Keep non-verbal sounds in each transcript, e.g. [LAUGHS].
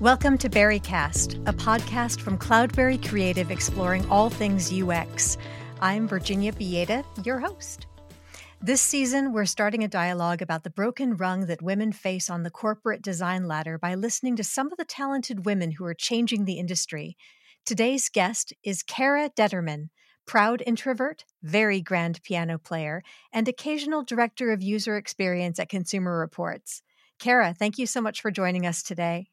Welcome to Berrycast, a podcast from Cloudberry Creative exploring all things UX. I'm Virginia Bieda, your host. This season, we're starting a dialogue about the broken rung that women face on the corporate design ladder by listening to some of the talented women who are changing the industry. Today's guest is Cara Determan, proud introvert, very grand piano player, and occasional director of user experience at Consumer Reports. Cara, thank you so much for joining us today.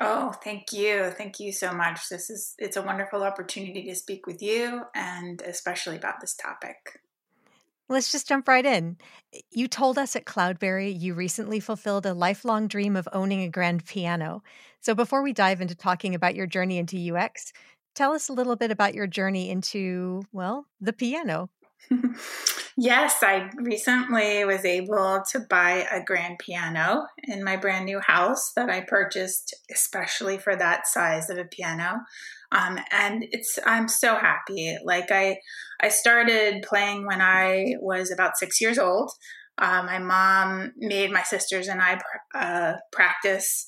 Oh, thank you. Thank you so much. This is it's a wonderful opportunity to speak with you and especially about this topic. Let's just jump right in. You told us at Cloudberry you recently fulfilled a lifelong dream of owning a grand piano. So before we dive into talking about your journey into UX, tell us a little bit about your journey into, well, the piano. [LAUGHS] yes, I recently was able to buy a grand piano in my brand new house that I purchased especially for that size of a piano. Um, and it's I'm so happy. Like I I started playing when I was about six years old. Uh, my mom made my sisters and I uh, practice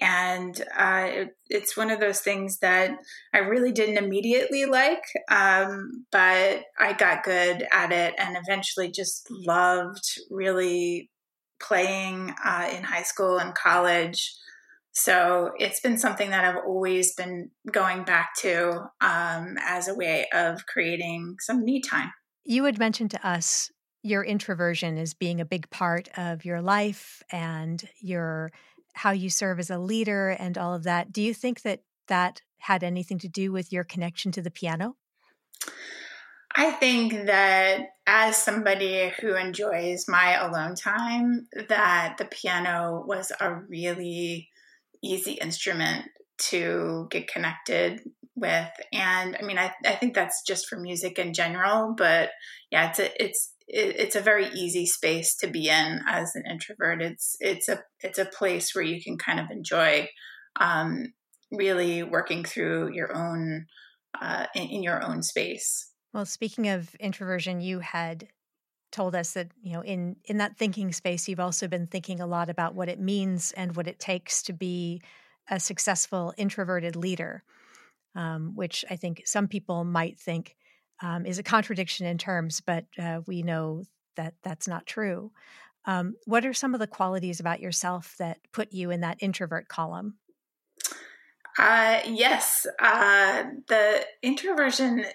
and uh, it, it's one of those things that I really didn't immediately like, um, but I got good at it and eventually just loved really playing uh, in high school and college. So it's been something that I've always been going back to um, as a way of creating some me time. You had mentioned to us your introversion as being a big part of your life and your how you serve as a leader and all of that. Do you think that that had anything to do with your connection to the piano? I think that as somebody who enjoys my alone time, that the piano was a really easy instrument to get connected with. And I mean, I, I think that's just for music in general, but yeah, it's a, it's it, it's a very easy space to be in as an introvert. It's it's a it's a place where you can kind of enjoy um, really working through your own uh, in, in your own space. Well, speaking of introversion, you had told us that you know in in that thinking space you've also been thinking a lot about what it means and what it takes to be a successful introverted leader um, which i think some people might think um, is a contradiction in terms, but uh, we know that that's not true. Um, what are some of the qualities about yourself that put you in that introvert column? Uh, yes, uh, the introversion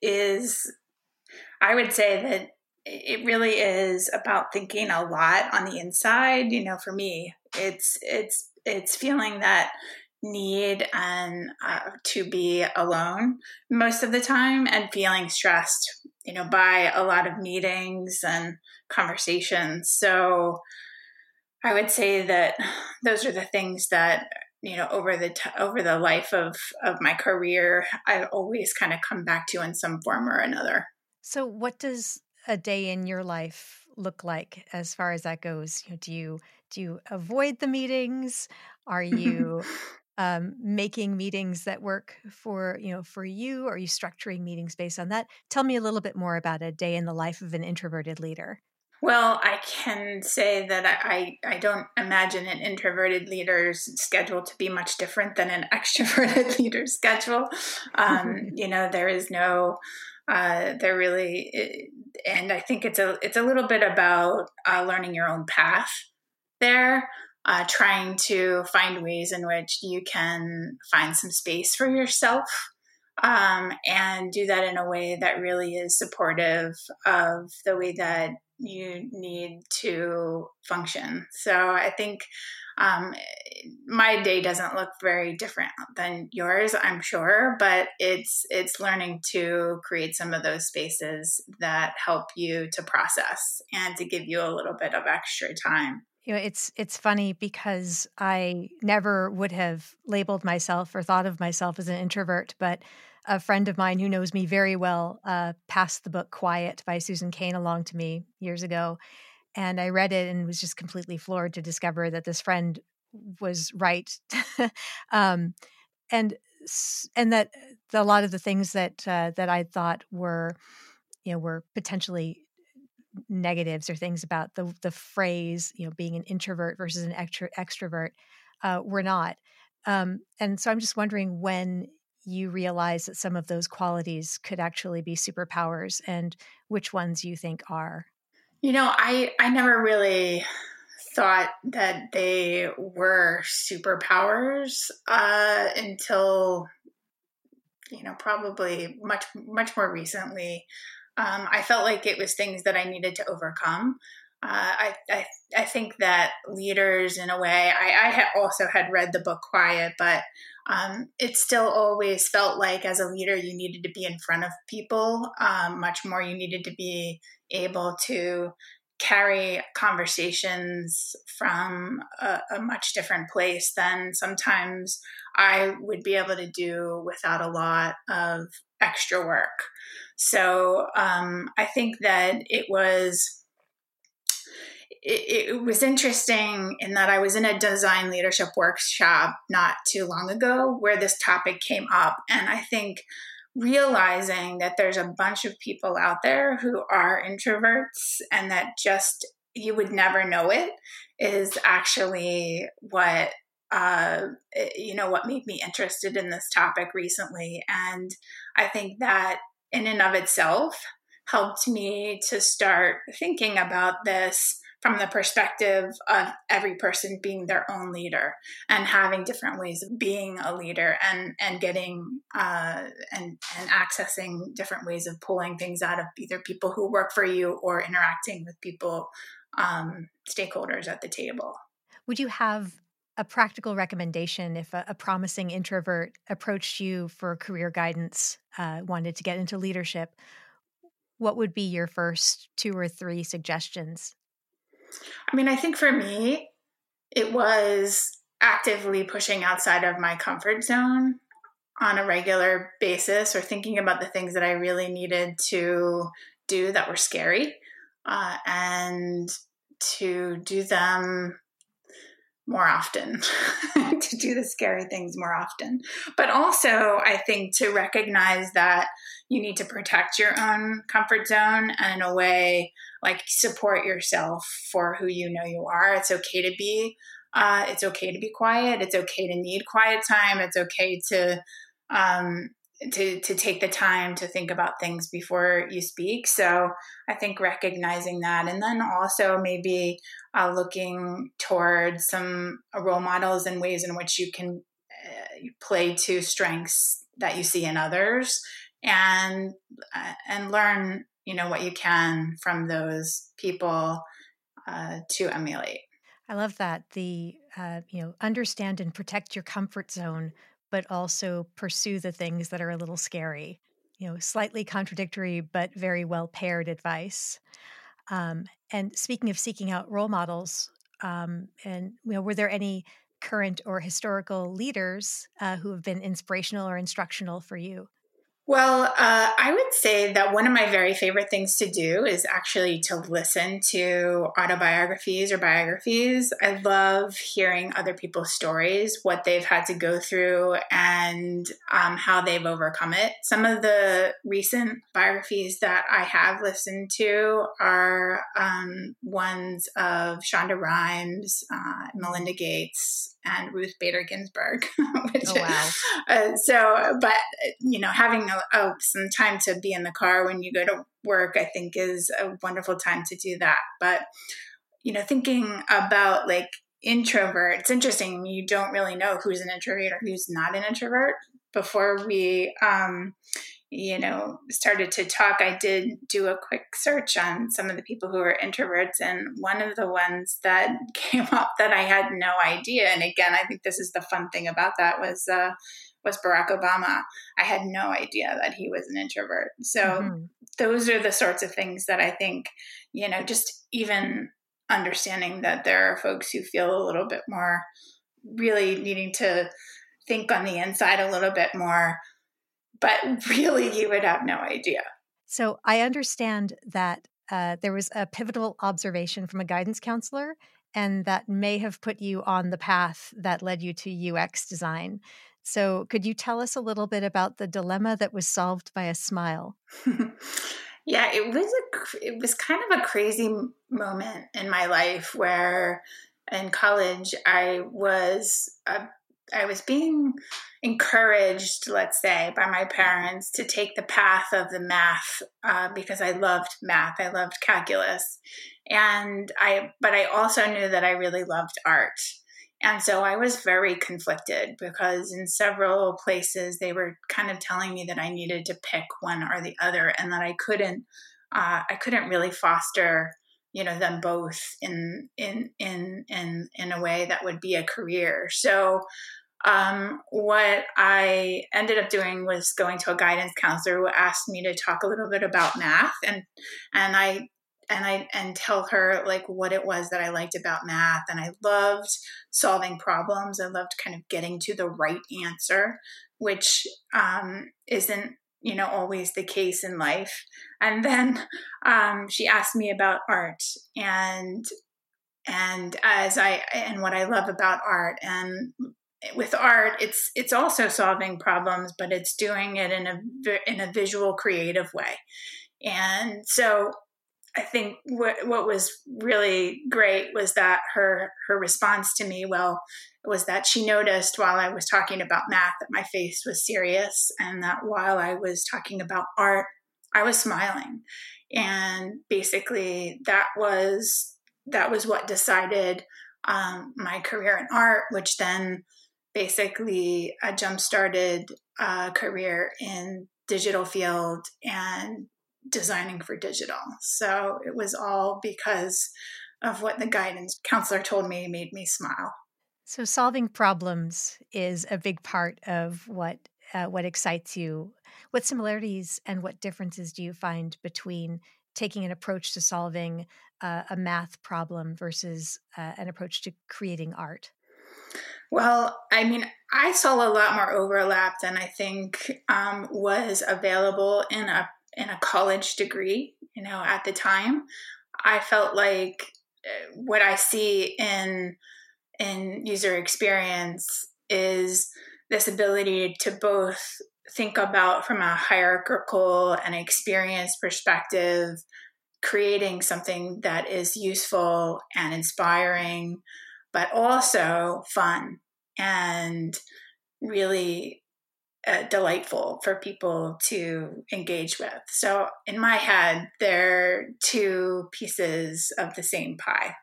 is, I would say that it really is about thinking a lot on the inside. You know, for me, it's it's it's feeling that need and uh, to be alone most of the time and feeling stressed you know by a lot of meetings and conversations. So i would say that those are the things that you know over the t- over the life of of my career i've always kind of come back to in some form or another. So what does a day in your life look like as far as that goes? You know, do you do you avoid the meetings? Are [LAUGHS] you um, making meetings that work for you know for you? Are you structuring meetings based on that? Tell me a little bit more about a day in the life of an introverted leader. Well i can say that i i don't imagine an introverted leader's schedule to be much different than an [LAUGHS] extroverted leader's schedule. Um, [LAUGHS] you know there is no uh, there really and i think it's a it's a little bit about uh, learning your own path there uh, trying to find ways in which you can find some space for yourself um, and do that in a way that really is supportive of the way that you need to function. So I think um, my day doesn't look very different than yours, I'm sure, but it's it's learning to create some of those spaces that help you to process and to give you a little bit of extra time you know it's it's funny because i never would have labeled myself or thought of myself as an introvert but a friend of mine who knows me very well uh, passed the book quiet by susan cain along to me years ago and i read it and was just completely floored to discover that this friend was right. [LAUGHS] Um, and and that a lot of the things that uh, that i thought were you know were potentially negatives or things about the the phrase you know being an introvert versus an extra, extrovert uh, we're not Um, and so I'm just wondering when you realize that some of those qualities could actually be superpowers and which ones you think are. You know, I I never really thought that they were superpowers uh, until you know probably much much more recently. Um, I felt like it was things that I needed to overcome. Uh, I, I, I think that leaders, in a way, I, I had also had read the book Quiet, but um, it still always felt like as a leader you needed to be in front of people um, much more. You needed to be able to carry conversations from a, a, much different place than sometimes I would be able to do without a lot of extra work. So um, I think that it was. It, it was interesting in that I was in a design leadership workshop not too long ago where this topic came up. And I think realizing that there's a bunch of people out there who are introverts and that just you would never know it is actually what uh, you know what made me interested in this topic recently and i think that in and of itself helped me to start thinking about this from the perspective of every person being their own leader and having different ways of being a leader and and getting uh, and and accessing different ways of pulling things out of either people who work for you or interacting with people um, stakeholders at the table. Would you have a practical recommendation if a, a promising introvert approached you for career guidance, uh, wanted to get into leadership? What would be your first two or three suggestions? I mean, I think for me, it was actively pushing outside of my comfort zone on a regular basis or thinking about the things that I really needed to do that were scary uh, and to do them more often, [LAUGHS] to do the scary things more often. But also, I think to recognize that you need to protect your own comfort zone and, in a way, like support yourself for who you know you are. It's okay to be. Uh, it's okay to be quiet. It's okay to need quiet time. It's okay to um, to to take the time to think about things before you speak. So I think recognizing that, and then also maybe uh, looking towards some uh, role models and ways in which you can uh, play to strengths that you see in others, and uh, and learn you know what you can from those people uh, to emulate. I love that the uh, you know understand and protect your comfort zone but also pursue the things that are a little scary. You know, slightly contradictory, but very well paired advice. Um, and speaking of seeking out role models, um, and you know, were there any current or historical leaders uh, who have been inspirational or instructional for you? Well, uh, I would say that one of my very favorite things to do is actually to listen to autobiographies or biographies. I love hearing other people's stories, what they've had to go through, and um, how they've overcome it. Some of the recent biographies that I have listened to are um, ones of Shonda Rhimes, uh, Melinda Gates, and Ruth Bader Ginsburg. [LAUGHS] which, oh wow! [LAUGHS] Uh, so, but you know, having a, a, some time to be in the car when you go to work, I think, is a wonderful time to do that. But you know, thinking about like introvert, it's interesting. You don't really know who's an introvert or who's not an introvert before we um, you know, started to talk, I did do a quick search on some of the people who are introverts. And one of the ones that [LAUGHS] came up that I had no idea, and again, I think this is the fun thing about that was uh, was Barack Obama. I had no idea that he was an introvert. So mm-hmm. those are the sorts of things that I think, you know, just even understanding that there are folks who feel a little bit more really needing to think on the inside a little bit more but [LAUGHS] really you would have no idea. So I understand that uh, there was a pivotal observation from a guidance counselor, and that may have put you on the path that led you to UX design. So, could you tell us a little bit about the dilemma that was solved by a smile? [LAUGHS] yeah, it was a it was kind of a crazy moment in my life where in college I was a I was being encouraged, let's say, by my parents to take the path of the math uh, because I loved math. I loved calculus, and I. But I also knew that I really loved art, and so I was very conflicted because in several places they were kind of telling me that I needed to pick one or the other, and that I couldn't. Uh, I couldn't really foster you know them both in in in in in a way that would be a career so um, what I ended up doing was going to a guidance counselor who asked me to talk a little bit about math and and I and I and tell her like what it was that I liked about math and I loved solving problems. I loved kind of getting to the right answer, which um, isn't you know always the case in life. And then [LAUGHS] um, she asked me about art and and as I and what I love about art and with art it's it's also solving problems but it's doing it in a in a visual creative way and so i think what what was really great was that her her response to me well was that she noticed while i was talking about math that my face was serious and that while i was talking about art i was smiling. And basically that was that was what decided um, my career in art which then basically I jump started a career in digital field and designing for digital. So it was all because of what the guidance counselor told me made me smile. So solving problems is a big part of what uh, what excites you. What similarities and what differences do you find between taking an approach to solving uh, a math problem versus uh, an approach to creating art? Well, I mean, I saw a lot more overlap than I think um, was available in a in a college degree. You know, at the time, I felt like uh, what I see in in user experience is this ability to both think about from a hierarchical and experience perspective, creating something that is useful and inspiring but also fun and really uh, delightful for people to engage with. So, in my head, they're two pieces of the same pie.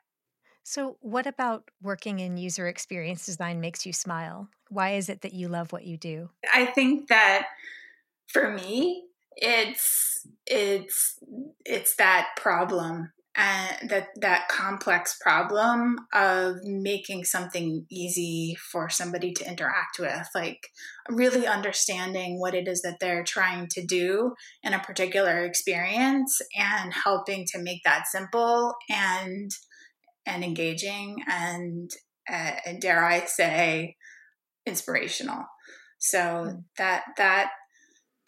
So, what about working in user experience design makes you smile? Why is it that you love what you do? I think that for me, it's it's it's that problem and that that complex problem of making something easy for somebody to interact with like really understanding what it is that they're trying to do in a particular experience and helping to make that simple and and engaging and uh, dare i say inspirational so mm-hmm. that that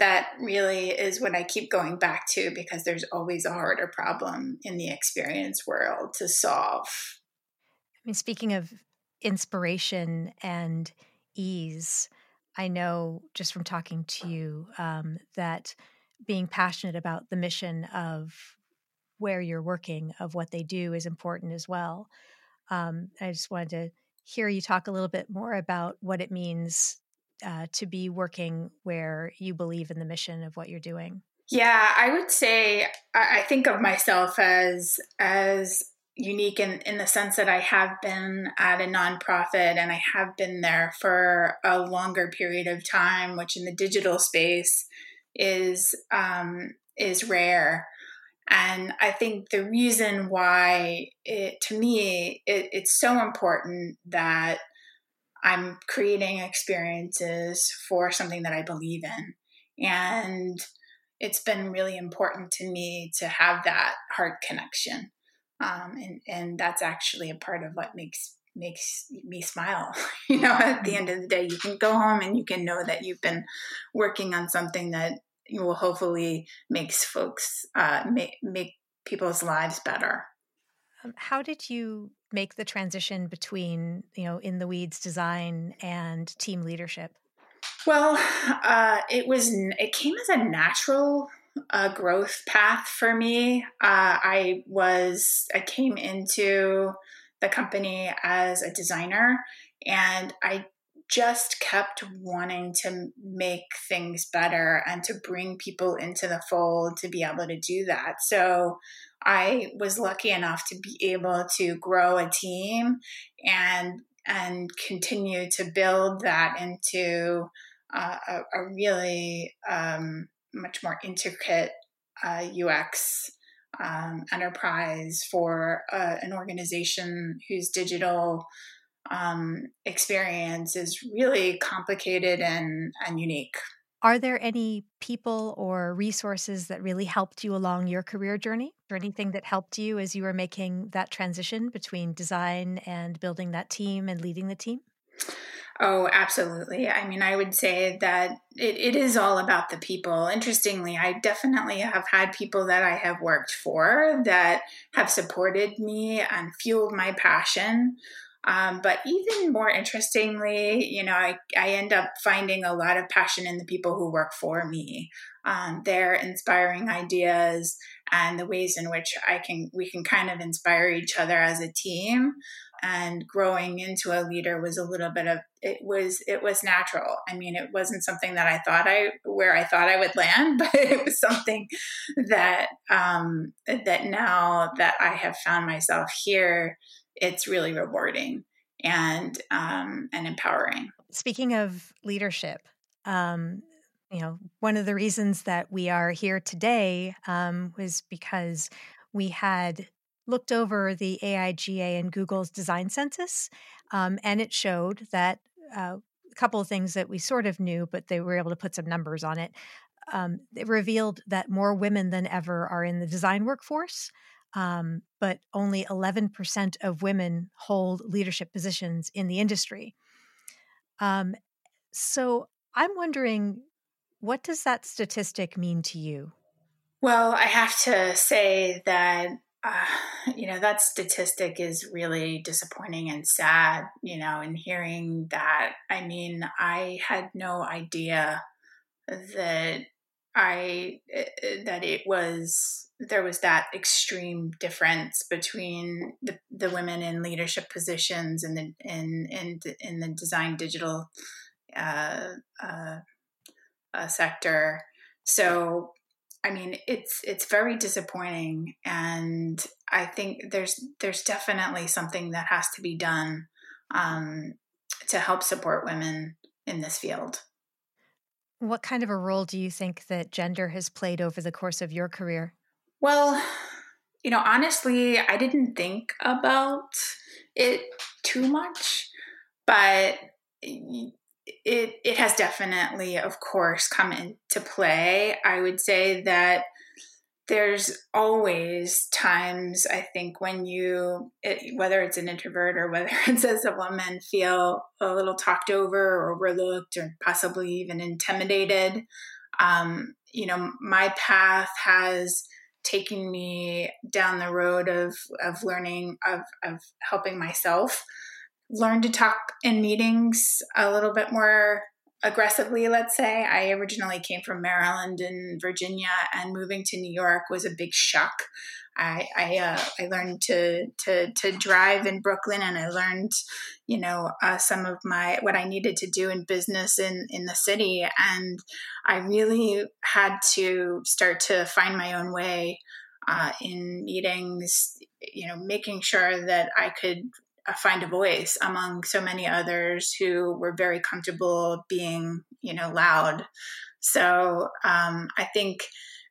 that really is what I keep going back to because there's always a harder problem in the experience world to solve. I mean, speaking of inspiration and ease, I know just from talking to you um, that being passionate about the mission of where you're working, of what they do, is important as well. Um, I just wanted to hear you talk a little bit more about what it means uh, to be working where you believe in the mission of what you're doing? Yeah, I would say I think of myself as as unique in, in the sense that I have been at a nonprofit and I have been there for a longer period of time, which in the digital space is um, is rare. And I think the reason why it, to me, it, it's so important that I'm creating experiences for something that I believe in. And it's been really important to me to have that heart connection. Um, and, and that's actually a part of what makes makes me smile. [LAUGHS] you know, at the end of the day, you can go home and you can know that you've been working on something that will hopefully makes folks uh, make make people's lives better. Um, how did you make the transition between, you know, in the weeds design and team leadership? Well, uh, it was it came as a natural uh, growth path for me. Uh, I was I came into the company as a designer, and I just kept wanting to make things better and to bring people into the fold to be able to do that. So I was lucky enough to be able to grow a team and and continue to build that into uh, a, a, really um, much more intricate uh, UX um, enterprise for uh, an organization whose digital um, experience is really complicated and, and unique. Are there any people or resources that really helped you along your career journey? Or anything that helped you as you were making that transition between design and building that team and leading the team? Oh, absolutely. I mean, I would say that it, it is all about the people. Interestingly, I definitely have had people that I have worked for that have supported me and fueled my passion. Um, but even more interestingly, you know, I, I end up finding a lot of passion in the people who work for me. Um, their inspiring ideas and the ways in which I can we can kind of inspire each other as a team and growing into a leader was a little bit of it was it was natural i mean it wasn't something that i thought i where i thought i would land [LAUGHS] but it was something that um that now that i have found myself here it's really rewarding and um and empowering speaking of leadership um you know one of the reasons that we are here today um, was because we had looked over the AIGA and Google's design census, um, and it showed that uh, a couple of things that we sort of knew, but they were able to put some numbers on it. Um, it revealed that more women than ever are in the design workforce, um, but only 11% of women hold leadership positions in the industry. Um, so I'm wondering, what does that statistic mean to you? Well, I have to say that uh, you know that statistic is really disappointing and sad you know and hearing that i mean i had no idea that i eh, eh, that it was there was that extreme difference between the, the women in leadership positions in the in in in the design digital uh, uh, uh, sector so I mean, it's it's very disappointing, and I think there's there's definitely something that has to be done um, to help support women in this field. What kind of a role do you think that gender has played over the course of your career? Well, you know, honestly, I didn't think about it too much, but it it has definitely, of course, come into play. I would say that there's always times I think when you, it, whether it's an introvert or whether [LAUGHS] it's as a woman, feel a little talked over or overlooked or possibly even intimidated. Um, you know, my path has taken me down the road of of learning of of helping myself learn to talk in meetings a little bit more aggressively, let's say. I originally came from Maryland and Virginia, and moving to New York was a big shock. I I, uh, I learned to to to drive in Brooklyn, and I learned, you know, uh, some of my what I needed to do in business in in the city, and I really had to start to find my own way uh, in meetings. You know, making sure that I could find a voice among so many others who were very comfortable being, you know, loud. So um, I think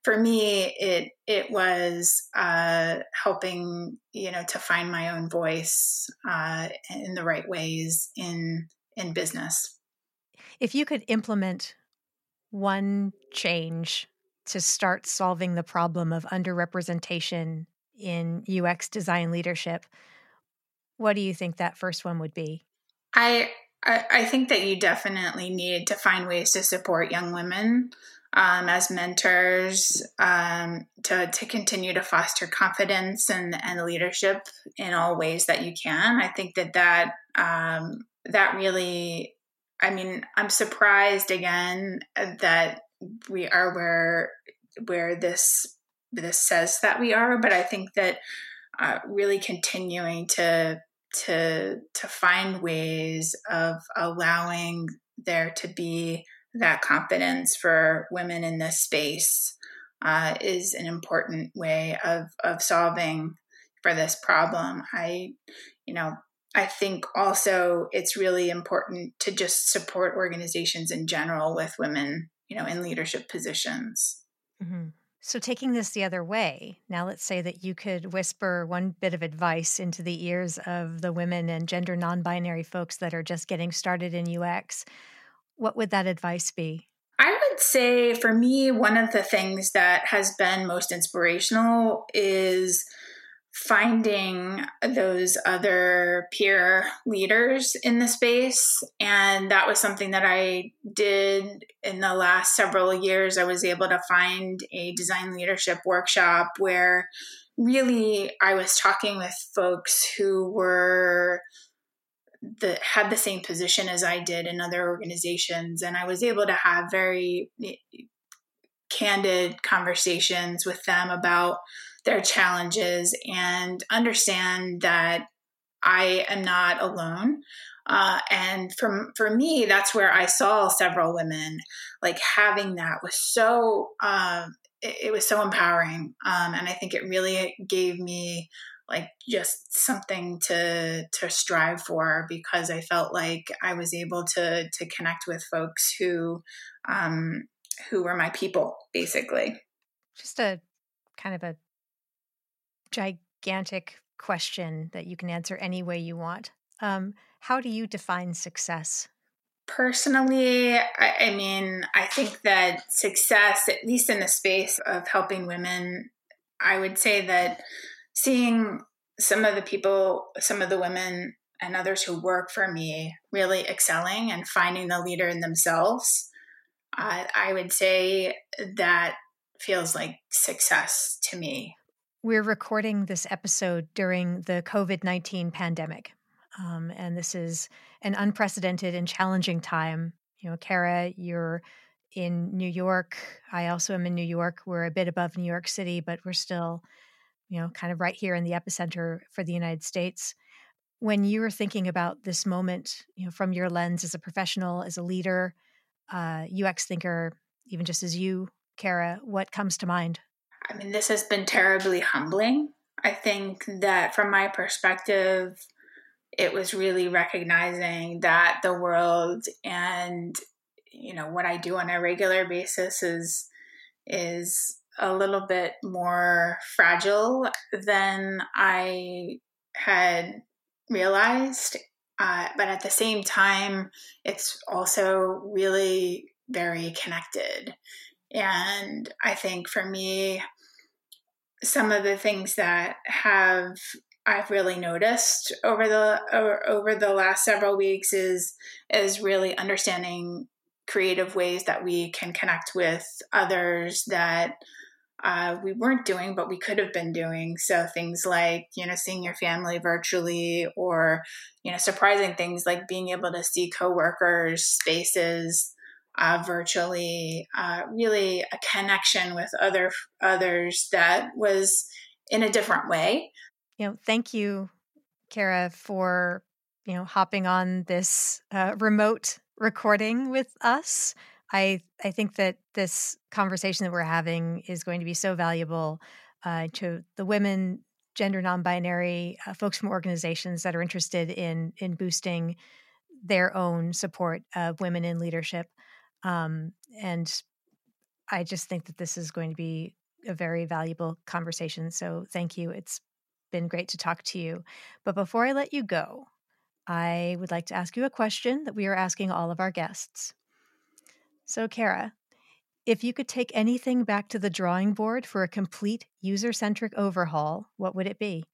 for me, it it was uh, helping, you know, to find my own voice uh, in the right ways in in business. If you could implement one change to start solving the problem of underrepresentation in UX design leadership, what do you think that first one would be? I I, think that you definitely need to find ways to support young women um, as mentors um, to, to continue to foster confidence and, and leadership in all ways that you can. I think that that um, that really, I mean, I'm surprised again that we are where where this this says that we are, but I think that uh, really continuing to to to find ways of allowing there to be that confidence for women in this space uh, is an important way of of solving for this problem. I, you know, I think also it's really important to just support organizations in general with women, you know, in leadership positions. Mm-hmm. So, taking this the other way, now let's say that you could whisper one bit of advice into the ears of the women and gender non binary folks that are just getting started in UX. What would that advice be? I would say for me, one of the things that has been most inspirational is finding those other peer leaders in the space. And that was something that I did in the last several years. I was able to find a design leadership workshop where really I was talking with folks who were the had the same position as I did in other organizations and I was able to have very eh, candid conversations with them about their challenges and understand that I am not alone. Uh, and for, for me, that's where I saw several women like having that was so, um, it, it, was so empowering. Um, and I think it really gave me like just something to to strive for because I felt like I was able to to connect with folks who um, who were my people, basically. Just a kind of a gigantic question that you can answer any way you want. Um, how do you define success? Personally, I, I mean, I think that success, at least in the space of helping women, I would say that seeing some of the people, some of the women and others who work for me really excelling and finding the leader in themselves, uh, I would say that feels like success to me. We're recording this episode during the COVID 19 pandemic. Um, and this is an unprecedented and challenging time. You know, Cara, you're in New York. I also am in New York. We're a bit above New York City, but we're still, you know, kind of right here in the epicenter for the United States. When you were thinking about this moment, you know, from your lens as a professional, as a leader, uh, UX thinker, even just as you, Cara, what comes to mind? I mean, this has been terribly humbling. I think that from my perspective, it was really recognizing that the world and you know what I do on a regular basis is is a little bit more fragile than I had realized. Uh, but at the same time, it's also really very connected. And I think for me, some of the things that have I've really noticed over the over, the last several weeks is is really understanding creative ways that we can connect with others that uh, we weren't doing, but we could have been doing. So things like you know seeing your family virtually, or you know surprising things like being able to see coworkers' spaces uh, virtually, uh, really a connection with other others that was in a different way. You know, thank you, Cara, for you know hopping on this uh, remote recording with us. I I think that this conversation that we're having is going to be so valuable uh, to the women, gender non-binary uh, folks from organizations that are interested in in boosting their own support of women in leadership. Um, and I just think that this is going to be a very valuable conversation. So thank you. It's been great to talk to you. But before I let you go, I would like to ask you a question that we are asking all of our guests. So, Cara, if you could take anything back to the drawing board for a complete user centric overhaul, what would it be?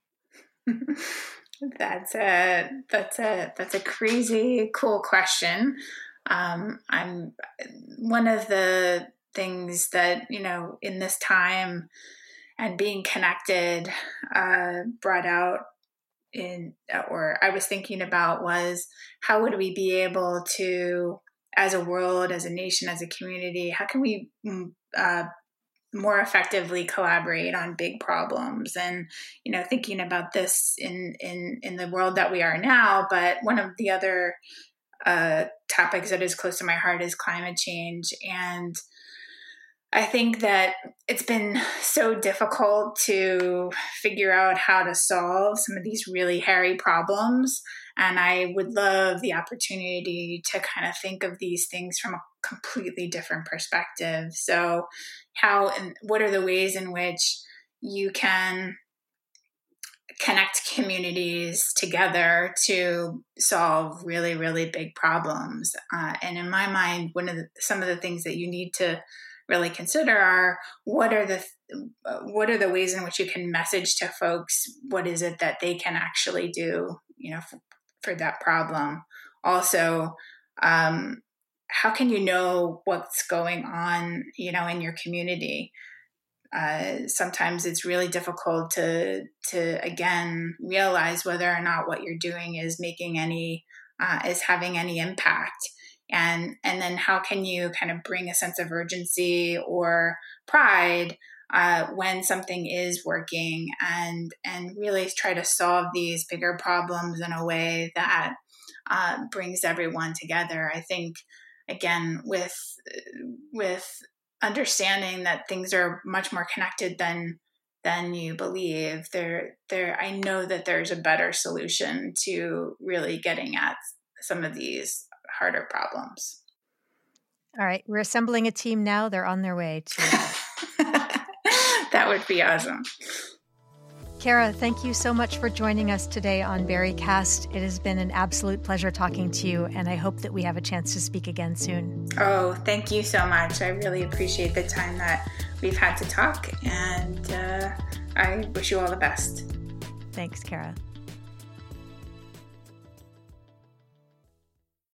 [LAUGHS] that's a that's a that's a crazy cool question. Um, I'm one of the things that you know in this time and being connected uh, brought out in or I was thinking about was how would we be able to as a world, as a nation, as a community, how can we mm, uh, more effectively collaborate on big problems? And you know thinking about this in in in the world that we are now but one of the other uh, topics that is close to my heart is climate change and I think that it's been so difficult to figure out how to solve some of these really hairy problems. And I would love the opportunity to kind of think of these things from a completely different perspective. So, how and what are the ways in which you can connect communities together to solve really, really big problems? Uh, and in my mind, one of the, some of the things that you need to really consider are what are the what are the ways in which you can message to folks what is it that they can actually do you know for, for that problem also um, how can you know what's going on you know in your community uh, sometimes it's really difficult to to again realize whether or not what you're doing is making any uh, is having any impact. And and then how can you kind of bring a sense of urgency or pride uh, when something is working and and really try to solve these bigger problems in a way that uh, brings everyone together? I think again with with understanding that things are much more connected than than you believe there there i know that there's a better solution to really getting at some of these harder problems. All right, we're assembling a team now. They're on their way to. [LAUGHS] that would be awesome. Cara, thank you so much for joining us today on Berrycast. It has been an absolute pleasure talking to you, and I hope that we have a chance to speak again soon. Oh, thank you so much. I really appreciate the time that we've had to talk, and uh, I wish you all the best. Thanks, Cara.